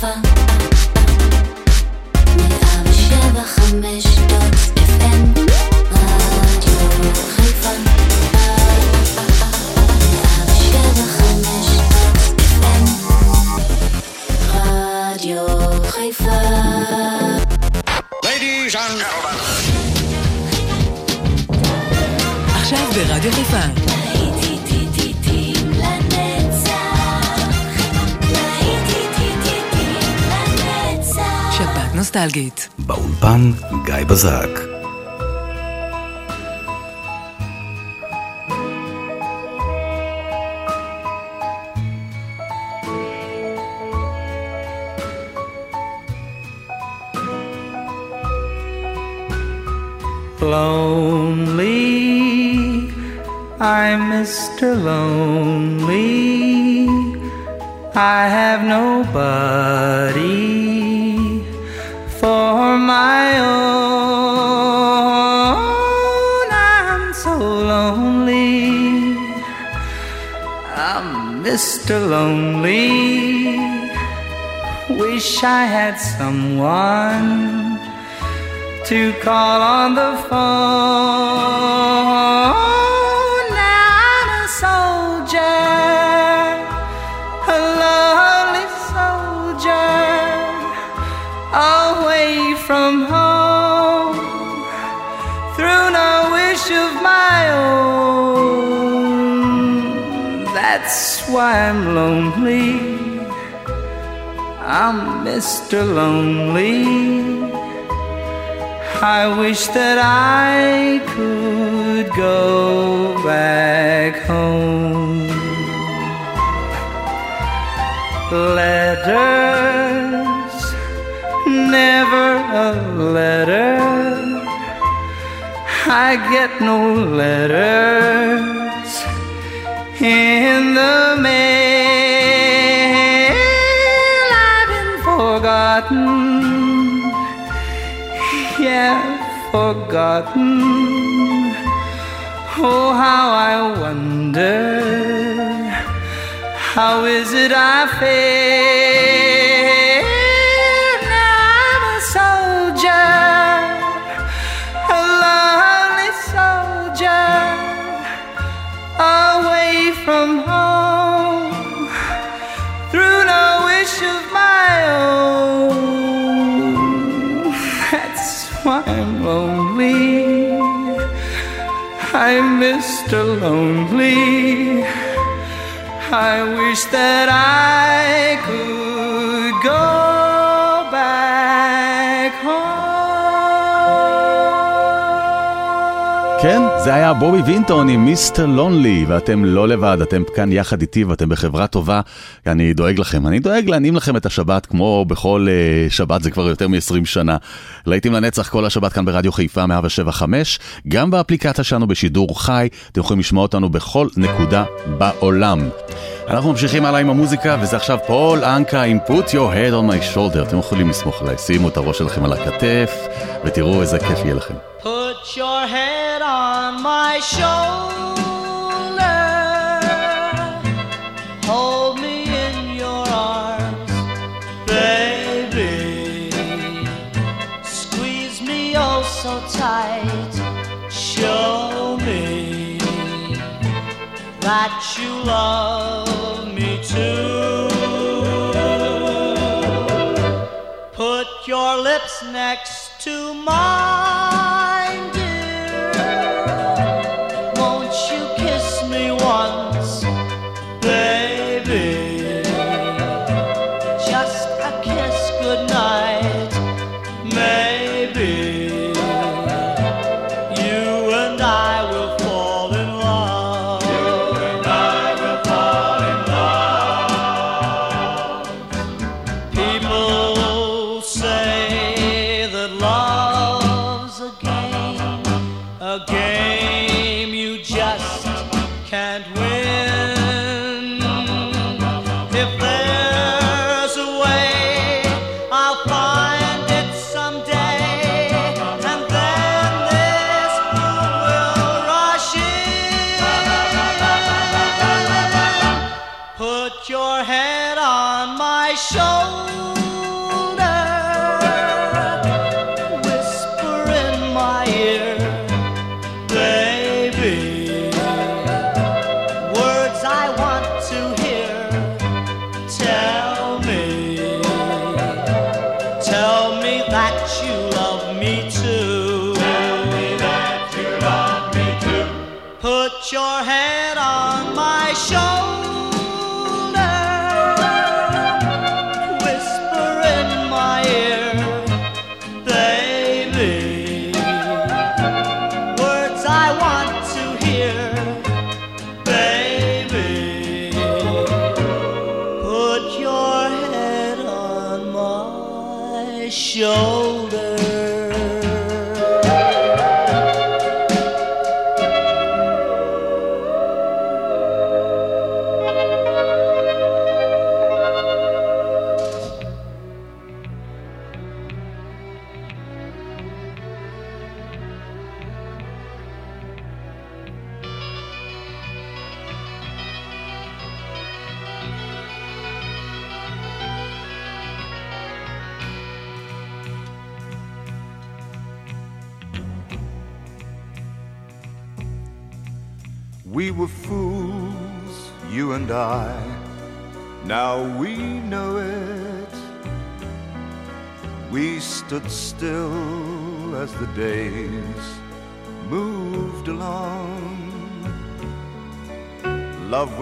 sofa. נוסטלגית. באולפן גיא בזק. Lonely, I'm Mr. Lonely. I have nobody Mr. Lonely. Wish I had someone to call on the phone. Why I'm lonely. I'm Mr. Lonely. I wish that I could go back home. Letters, never a letter. I get no letters in the mail. I've been forgotten yeah, forgotten. Oh, how I wonder, how is it I feel? From home, through no wish of my own. That's why I'm lonely. I'm Mr. Lonely. I wish that I could כן, זה היה בובי וינטון עם מיסטר לונלי, ואתם לא לבד, אתם כאן יחד איתי ואתם בחברה טובה, אני דואג לכם. אני דואג להנעים לכם את השבת כמו בכל uh, שבת, זה כבר יותר מ-20 שנה. להיטים לנצח כל השבת כאן ברדיו חיפה 175, גם באפליקציה שלנו בשידור חי, אתם יכולים לשמוע אותנו בכל נקודה בעולם. אנחנו ממשיכים הלאה עם המוזיקה, וזה עכשיו פול אנקה עם Put your head on my shoulder. אתם יכולים לסמוך עליי, שימו את הראש שלכם על הכתף, ותראו איזה כיף יהיה לכם. Put your head my shoulder. Hold me in your arms, baby. Squeeze me oh so tight. Show me that you love me too. Put your lips next to mine, that you.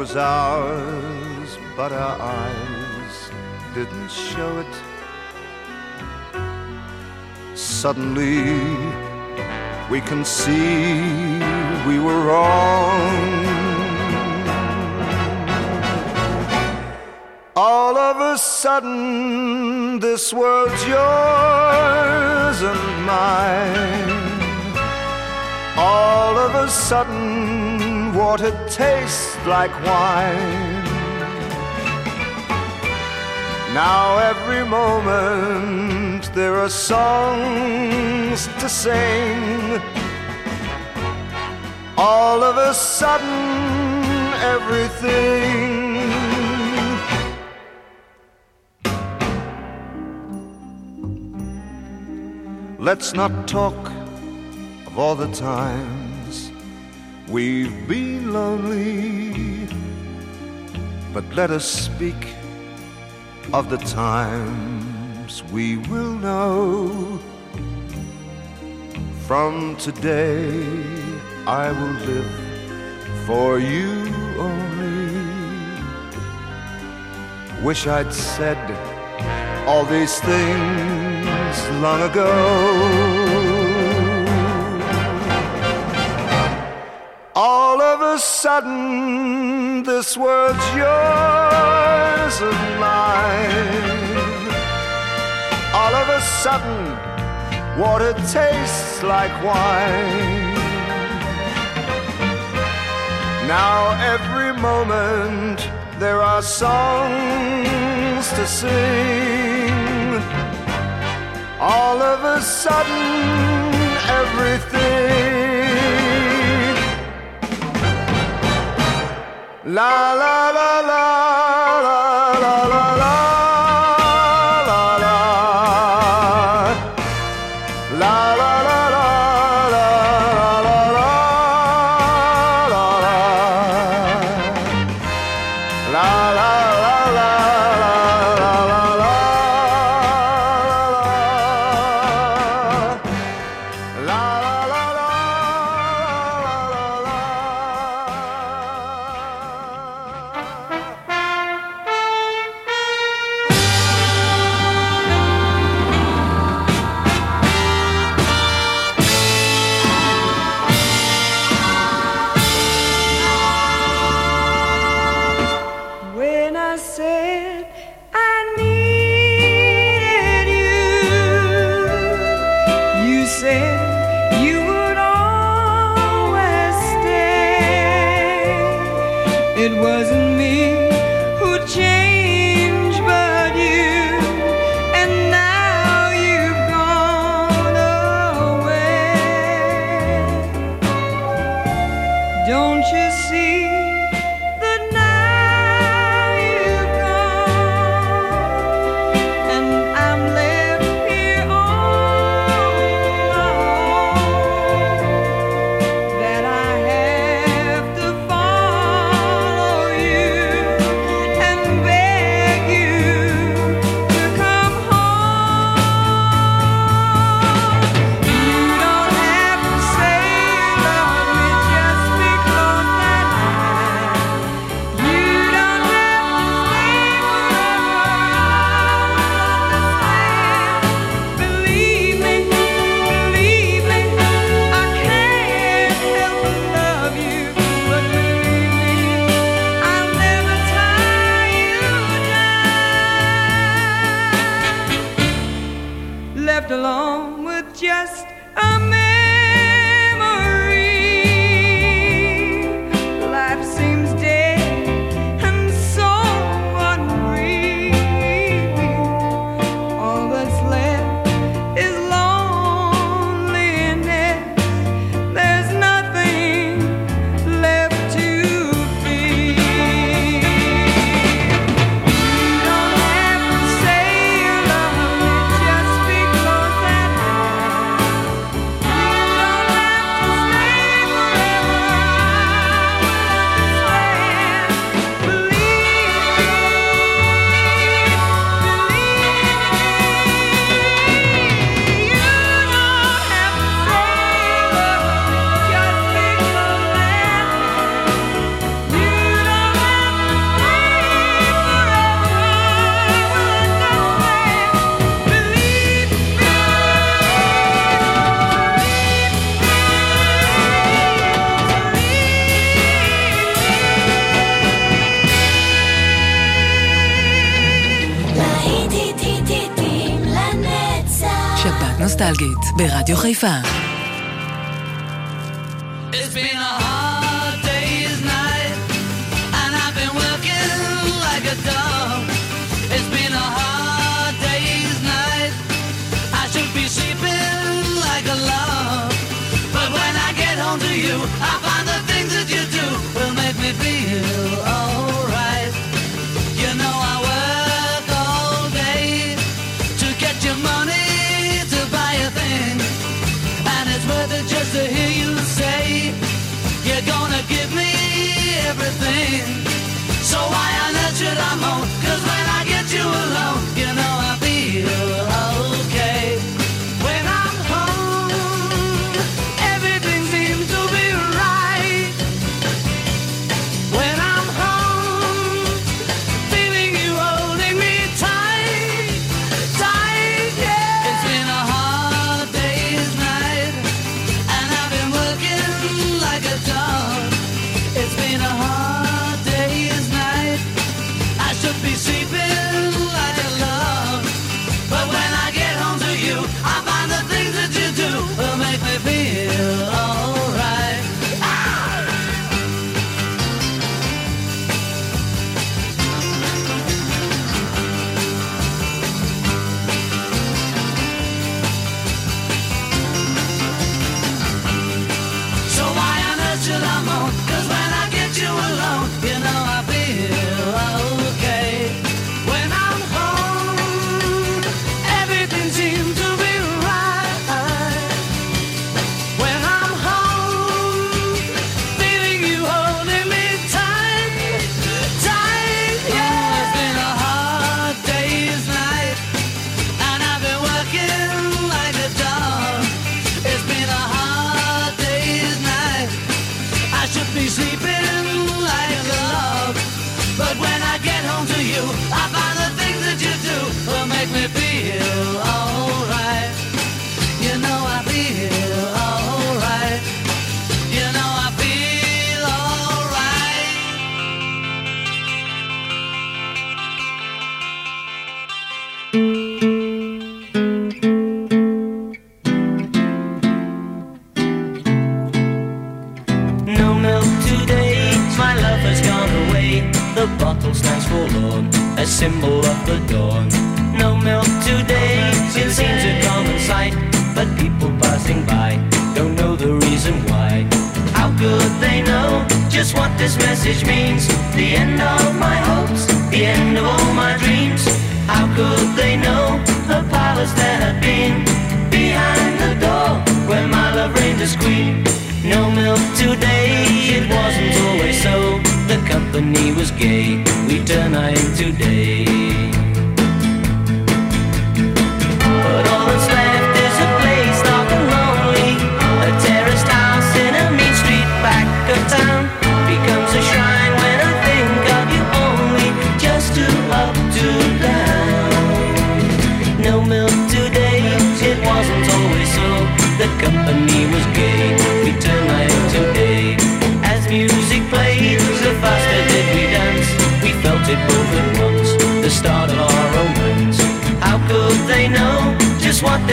Was ours, but our eyes didn't show it. Suddenly, we can see we were wrong. All of a sudden, this world's yours and mine. All of a sudden, water tastes like wine. Now every moment there are songs to sing. All of a sudden everything Let's not talk of all the times we've been lonely, but let us speak of the times we will know. From today, I will live for you only. Wish I'd said all these things long ago. A sudden, this world's yours and mine. All of a sudden, water tastes like wine. Now, every moment, there are songs to sing. All of a sudden, everything. La la la la ברדיו חיפה. It's been a hard day's night, and I've been working like a dog. It's been a hard day's night, I should be sleeping like a log. But when I get home to you, I I'm on. Cause when I get you alone,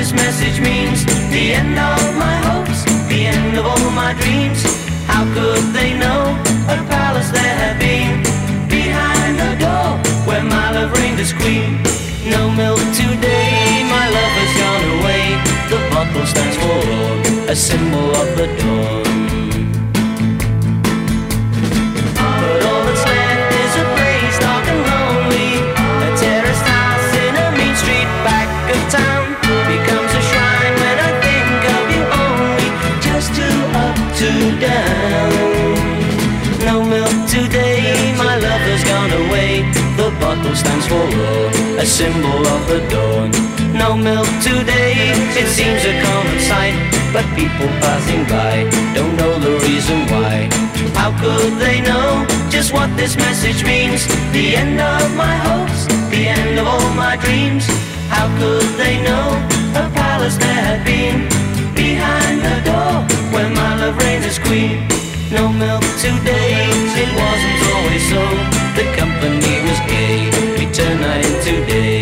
this message means. The end of my hopes, the end of all my dreams. How could they know a palace there had been? Behind the door where my love reigned as queen. No milk today, my love has gone away. The bottle stands forlorn, a symbol of the dawn. A symbol of the dawn. No milk today, it seems a common sight. But people passing by don't know the reason why. How could they know just what this message means? The end of my hopes, the end of all my dreams. How could they know a palace there had been? Behind the door where my love reigns as queen. No milk today, it wasn't always so. The company was gay, we turned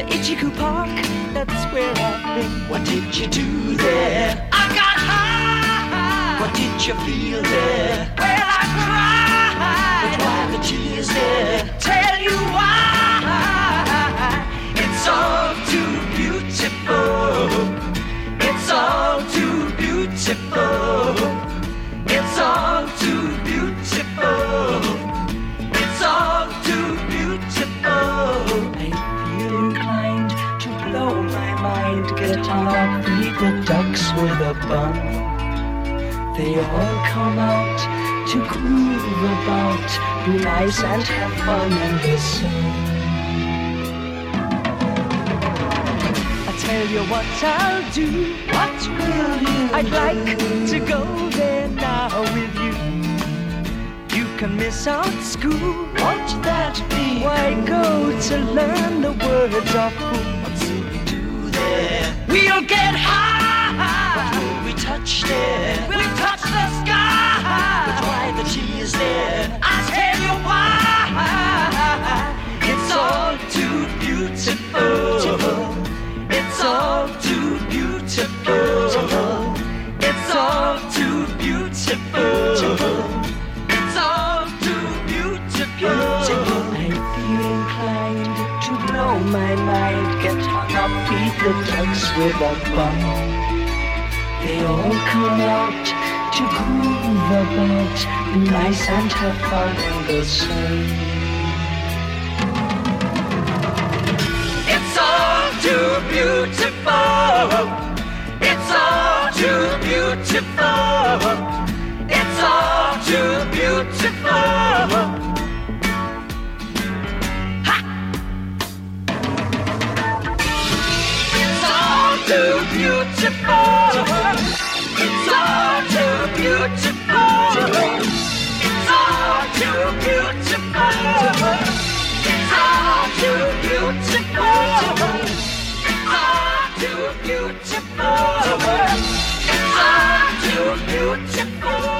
to Itchycoo Park. That's where I've been. What did you do there? I got high. What did you feel there? Well, I cried. But why the tears there? The ducks with a bun. They all come out to groove about, be nice and have fun the sun. I tell you what I'll do. What will you? I'd like to go there now with you. You can miss out school. Won't that be? Why go to learn the words of who? We'll get high. What will we touch there? We'll touch the sky. But why the tears there? I'll tell you why. It's all too beautiful. It's all too beautiful. It's all too beautiful. Ducks with a bun. They all come out to groove about, nice and have fun in the sun. It's all too beautiful. Beautiful. The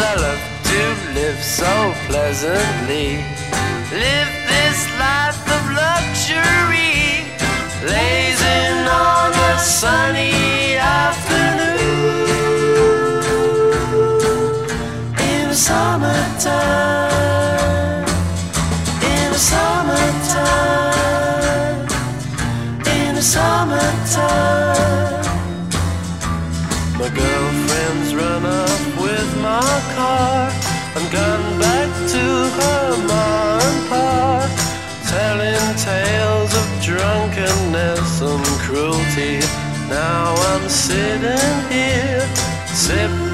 I love to live so pleasantly. Live Now I'm sitting here, sipping.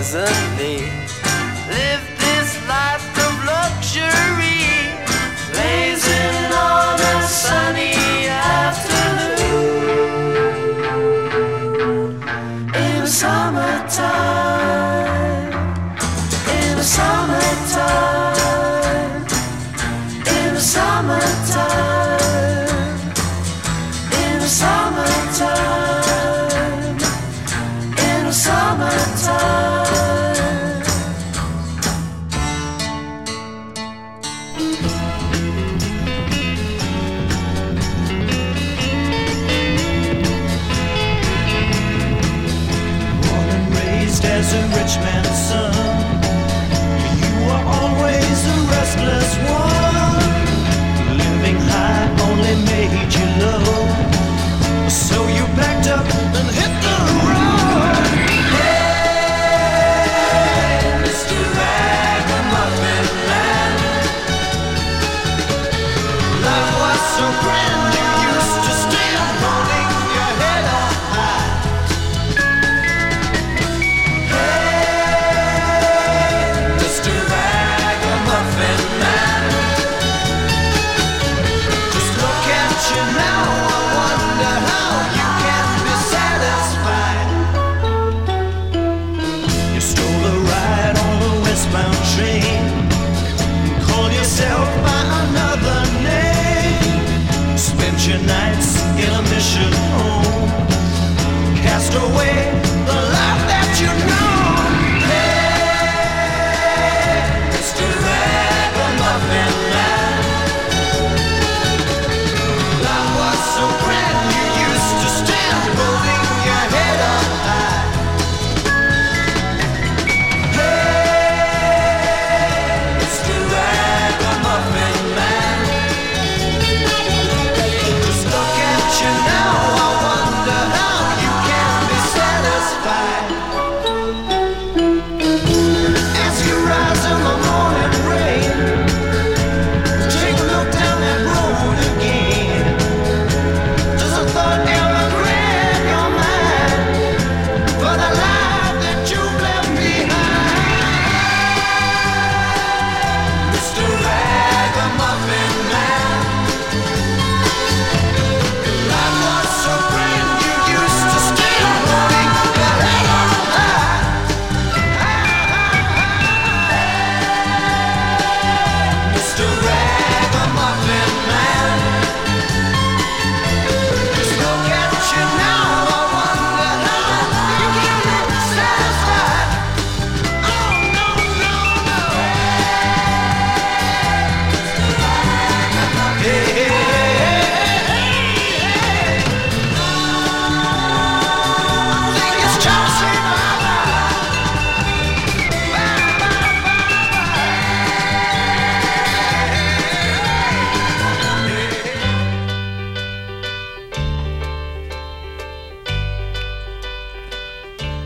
as washed away.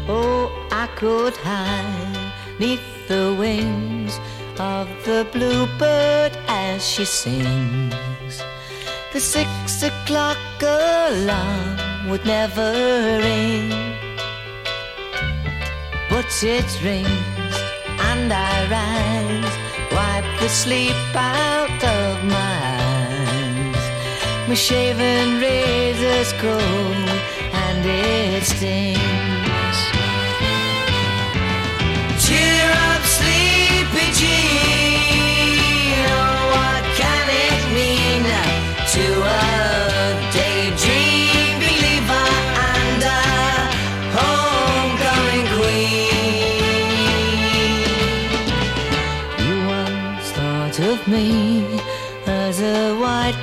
Oh, I could hide neath the wings of the bluebird as she sings. The six o'clock alarm would never ring, but it rings and I rise, wipe the sleep out of my eyes. My shaven razor's cold and it stings.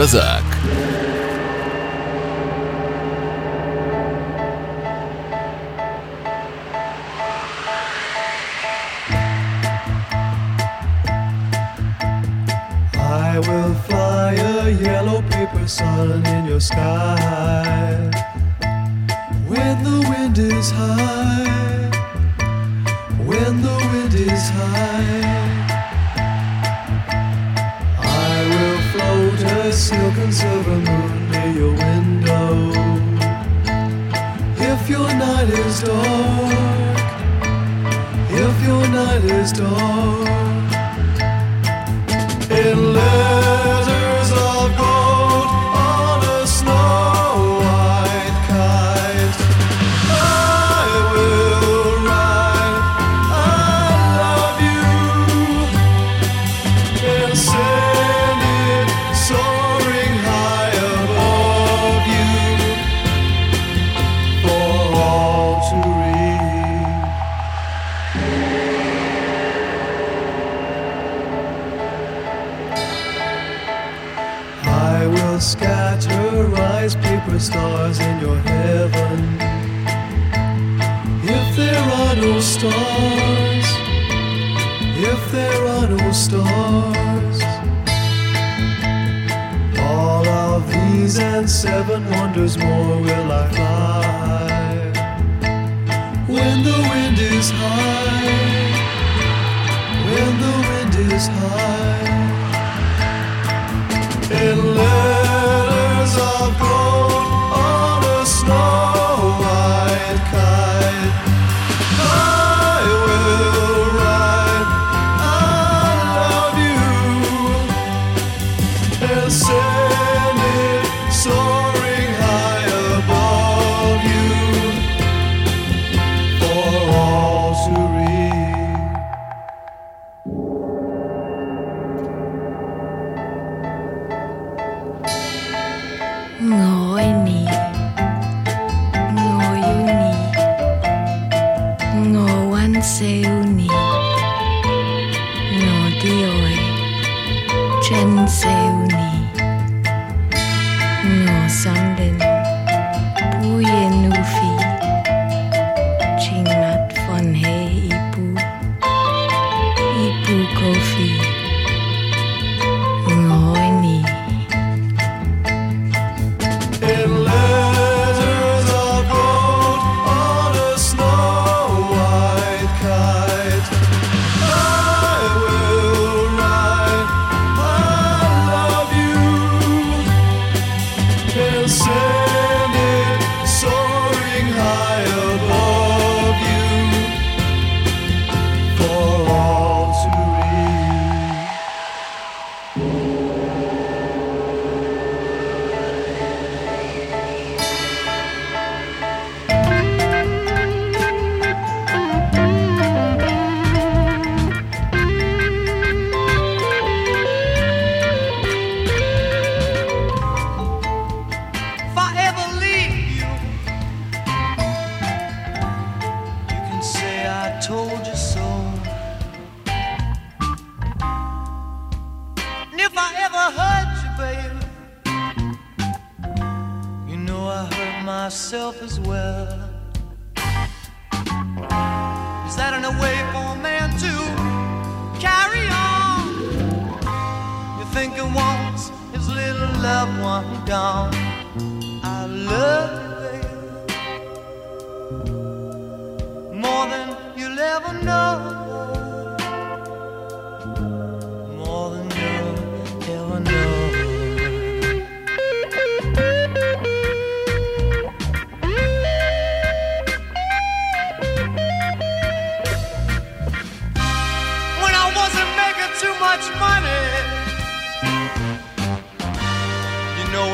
Базак.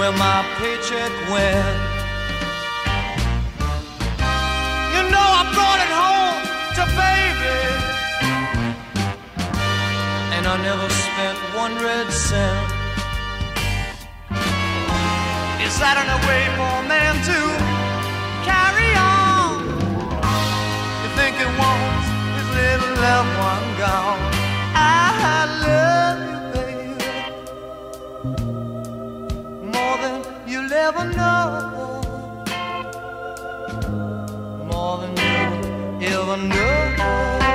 where my paycheck went. You know I brought it home to baby, and I never spent one red cent. Is that an way for a man to carry on? You think he wants his little loved one gone? I love. Never know more than you ever know.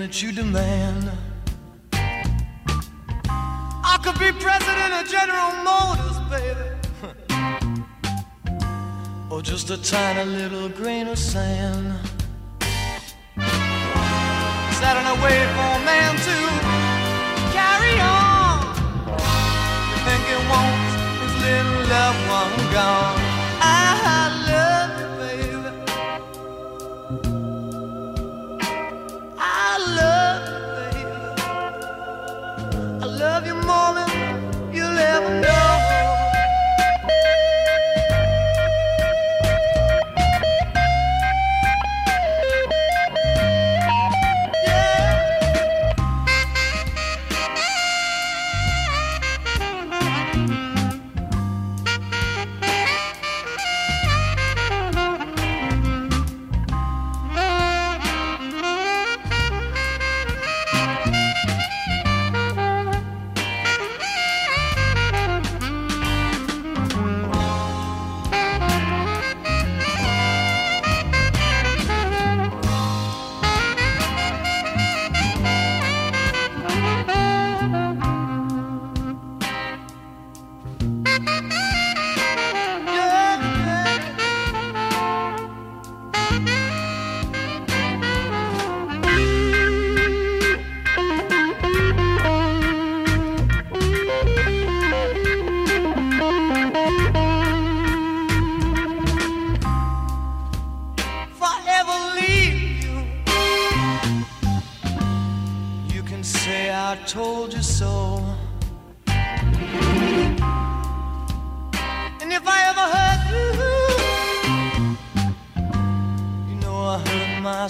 that you demand. I could be president of General Motors, baby. or just a tiny little grain of sand. Sat in a way for a man to carry on. You think it wants his little loved one gone. I uh-huh.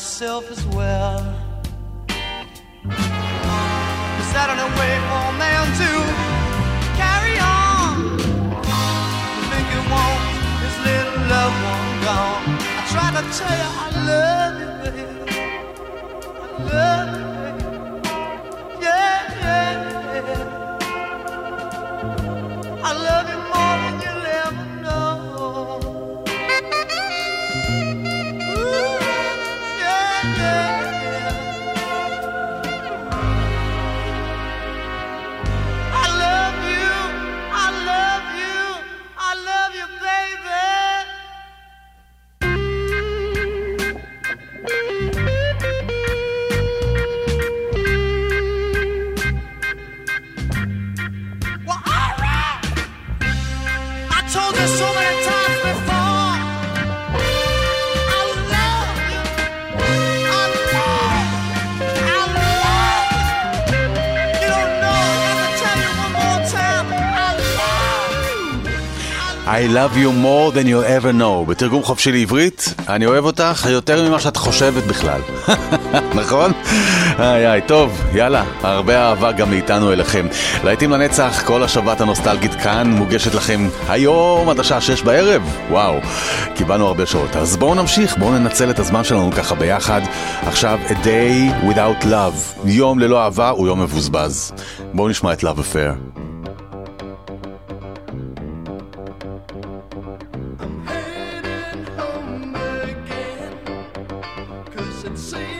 myself as well. The Saturday way for a man to carry on. The thing you want is little loved one gone. I try to tell you I I love you more than you'll ever know. בתרגום חופשי לעברית, אני אוהב אותך יותר ממה שאת חושבת בכלל. נכון? איי איי, טוב, יאללה, הרבה אהבה גם מאיתנו אליכם. להיטים לנצח, כל השבת הנוסטלגית כאן מוגשת לכם היום עד השעה שש בערב. וואו, קיבלנו הרבה שעות. אז בואו נמשיך, בואו ננצל את הזמן שלנו ככה ביחד. עכשיו, A Day Without Love, יום ללא אהבה הוא יום מבוזבז. בואו נשמע את Love Affair. Heading home again. 'Cause it seems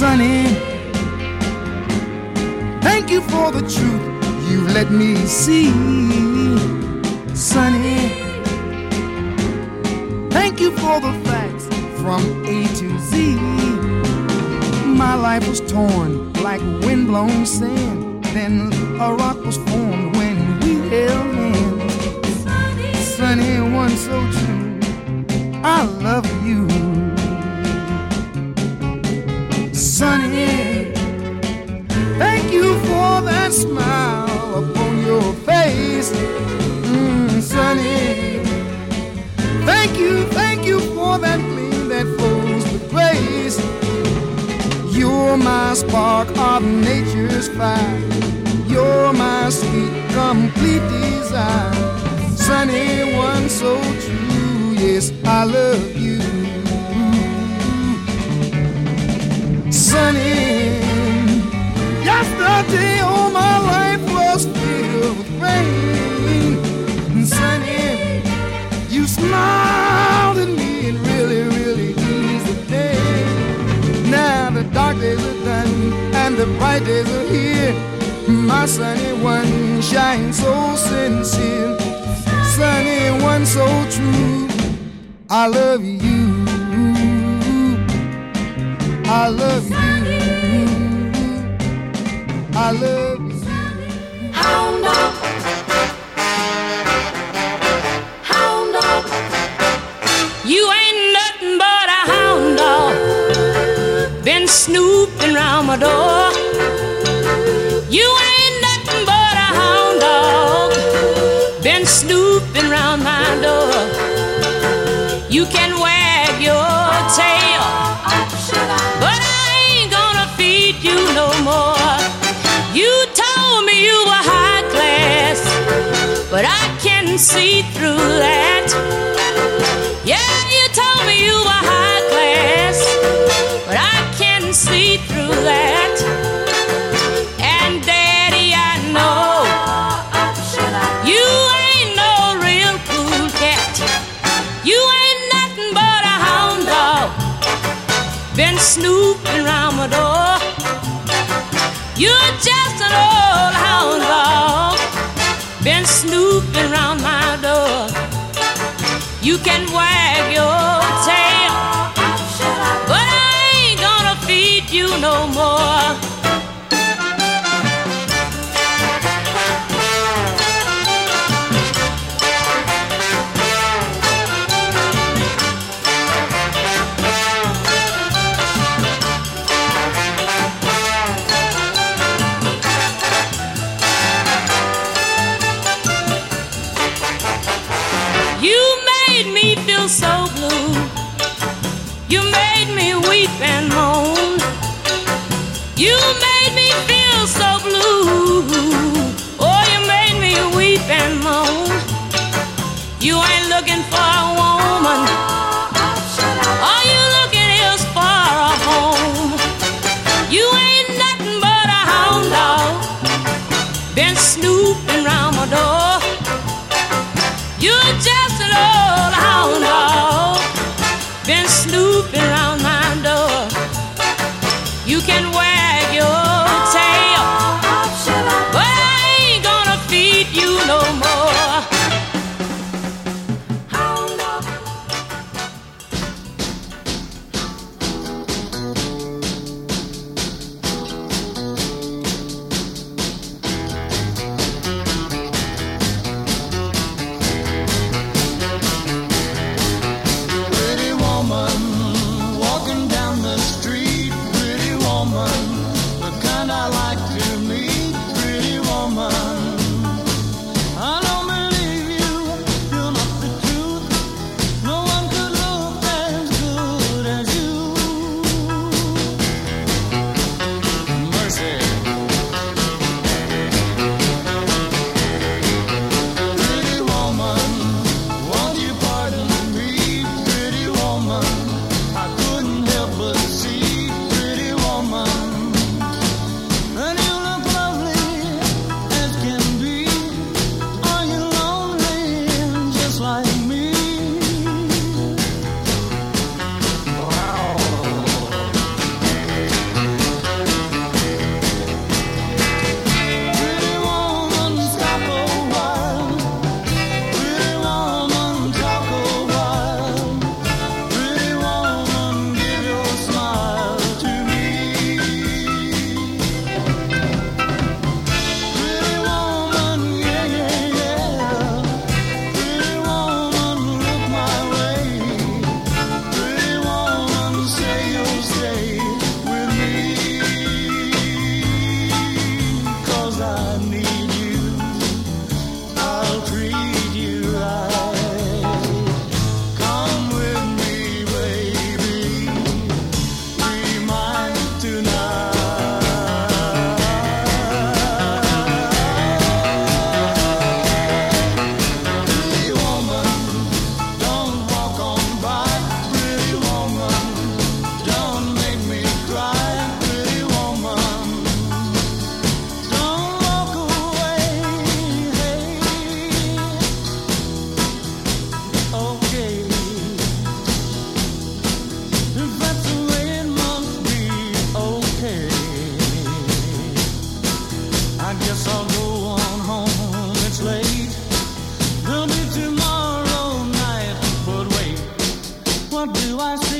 Sunny, thank you for the truth you've let me see. Sunny, thank you for the facts from A to Z. My life was torn like windblown sand. Then a rock was formed when we held hands. Sunny, one so true. I love you. Sunny, thank you for that smile upon your face. Mm, Sunny, thank you, thank you for that gleam that flows with grace. You're my spark of nature's fire. You're my sweet, complete desire. Sunny one so true, yes, I love you. Sunny, yesterday all my life was filled with rain. Sunny, you smiled at me and really, really eased the day. Now the dark days are done and the bright days are here. My sunny one shines so sincere, sunny one so true. I love you. I love you. I love you. Hound dog. Hound dog. You ain't nothing but a hound dog. Been snooping round my door. You ain't nothing but a hound dog. Been snooping round my door. You can wag your tail, see through that. Yeah, you told me you were high class, but I can see through that. And Daddy, I know you ain't no real cool cat. You ain't nothing but a hound dog. Been snooping round my door. You're just an old hound dog. Been snooping round my door. You can wag your tail, what do I see?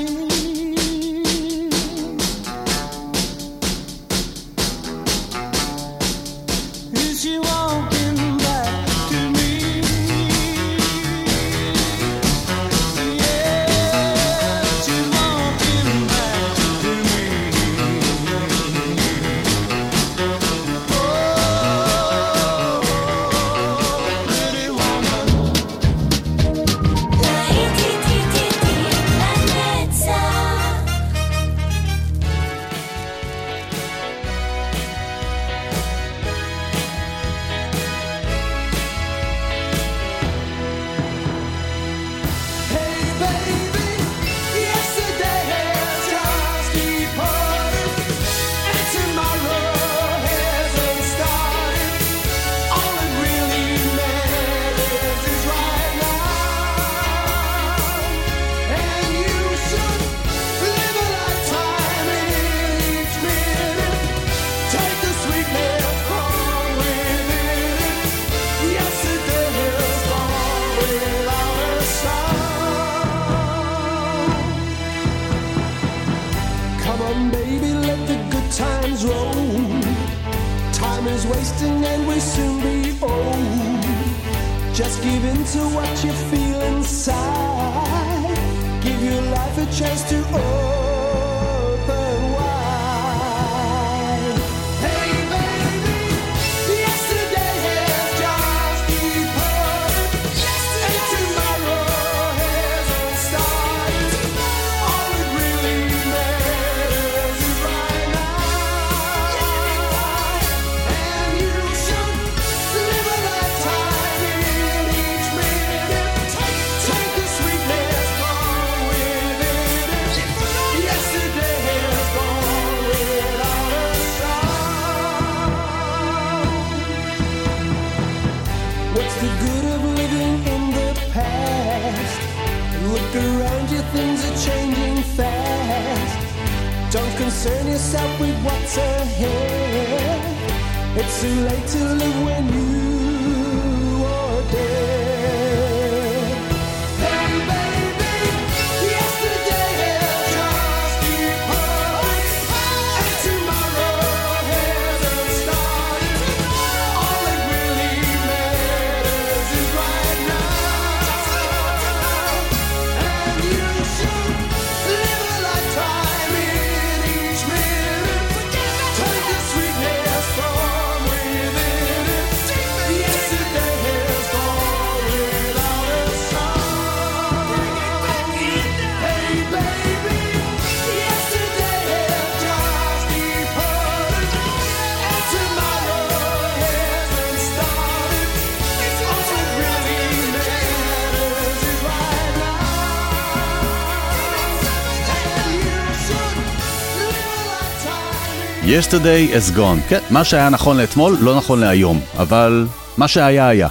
yesterday is gone. כן, מה שהיה נכון לאתמול, לא נכון להיום, אבל מה שהיה היה.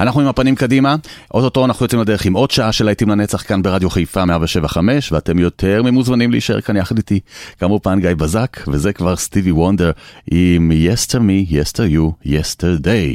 אנחנו עם הפנים קדימה, אוטוטו אנחנו יוצאים לדרך עם עוד שעה של להיטים לנצח כאן ברדיו חיפה 175, ואתם יותר ממוזמנים להישאר כאן יחד איתי. כאמור פעם גיא בזק, וזה כבר סטיבי וונדר עם יסטר מי, יסטר יו, יסטר דיי.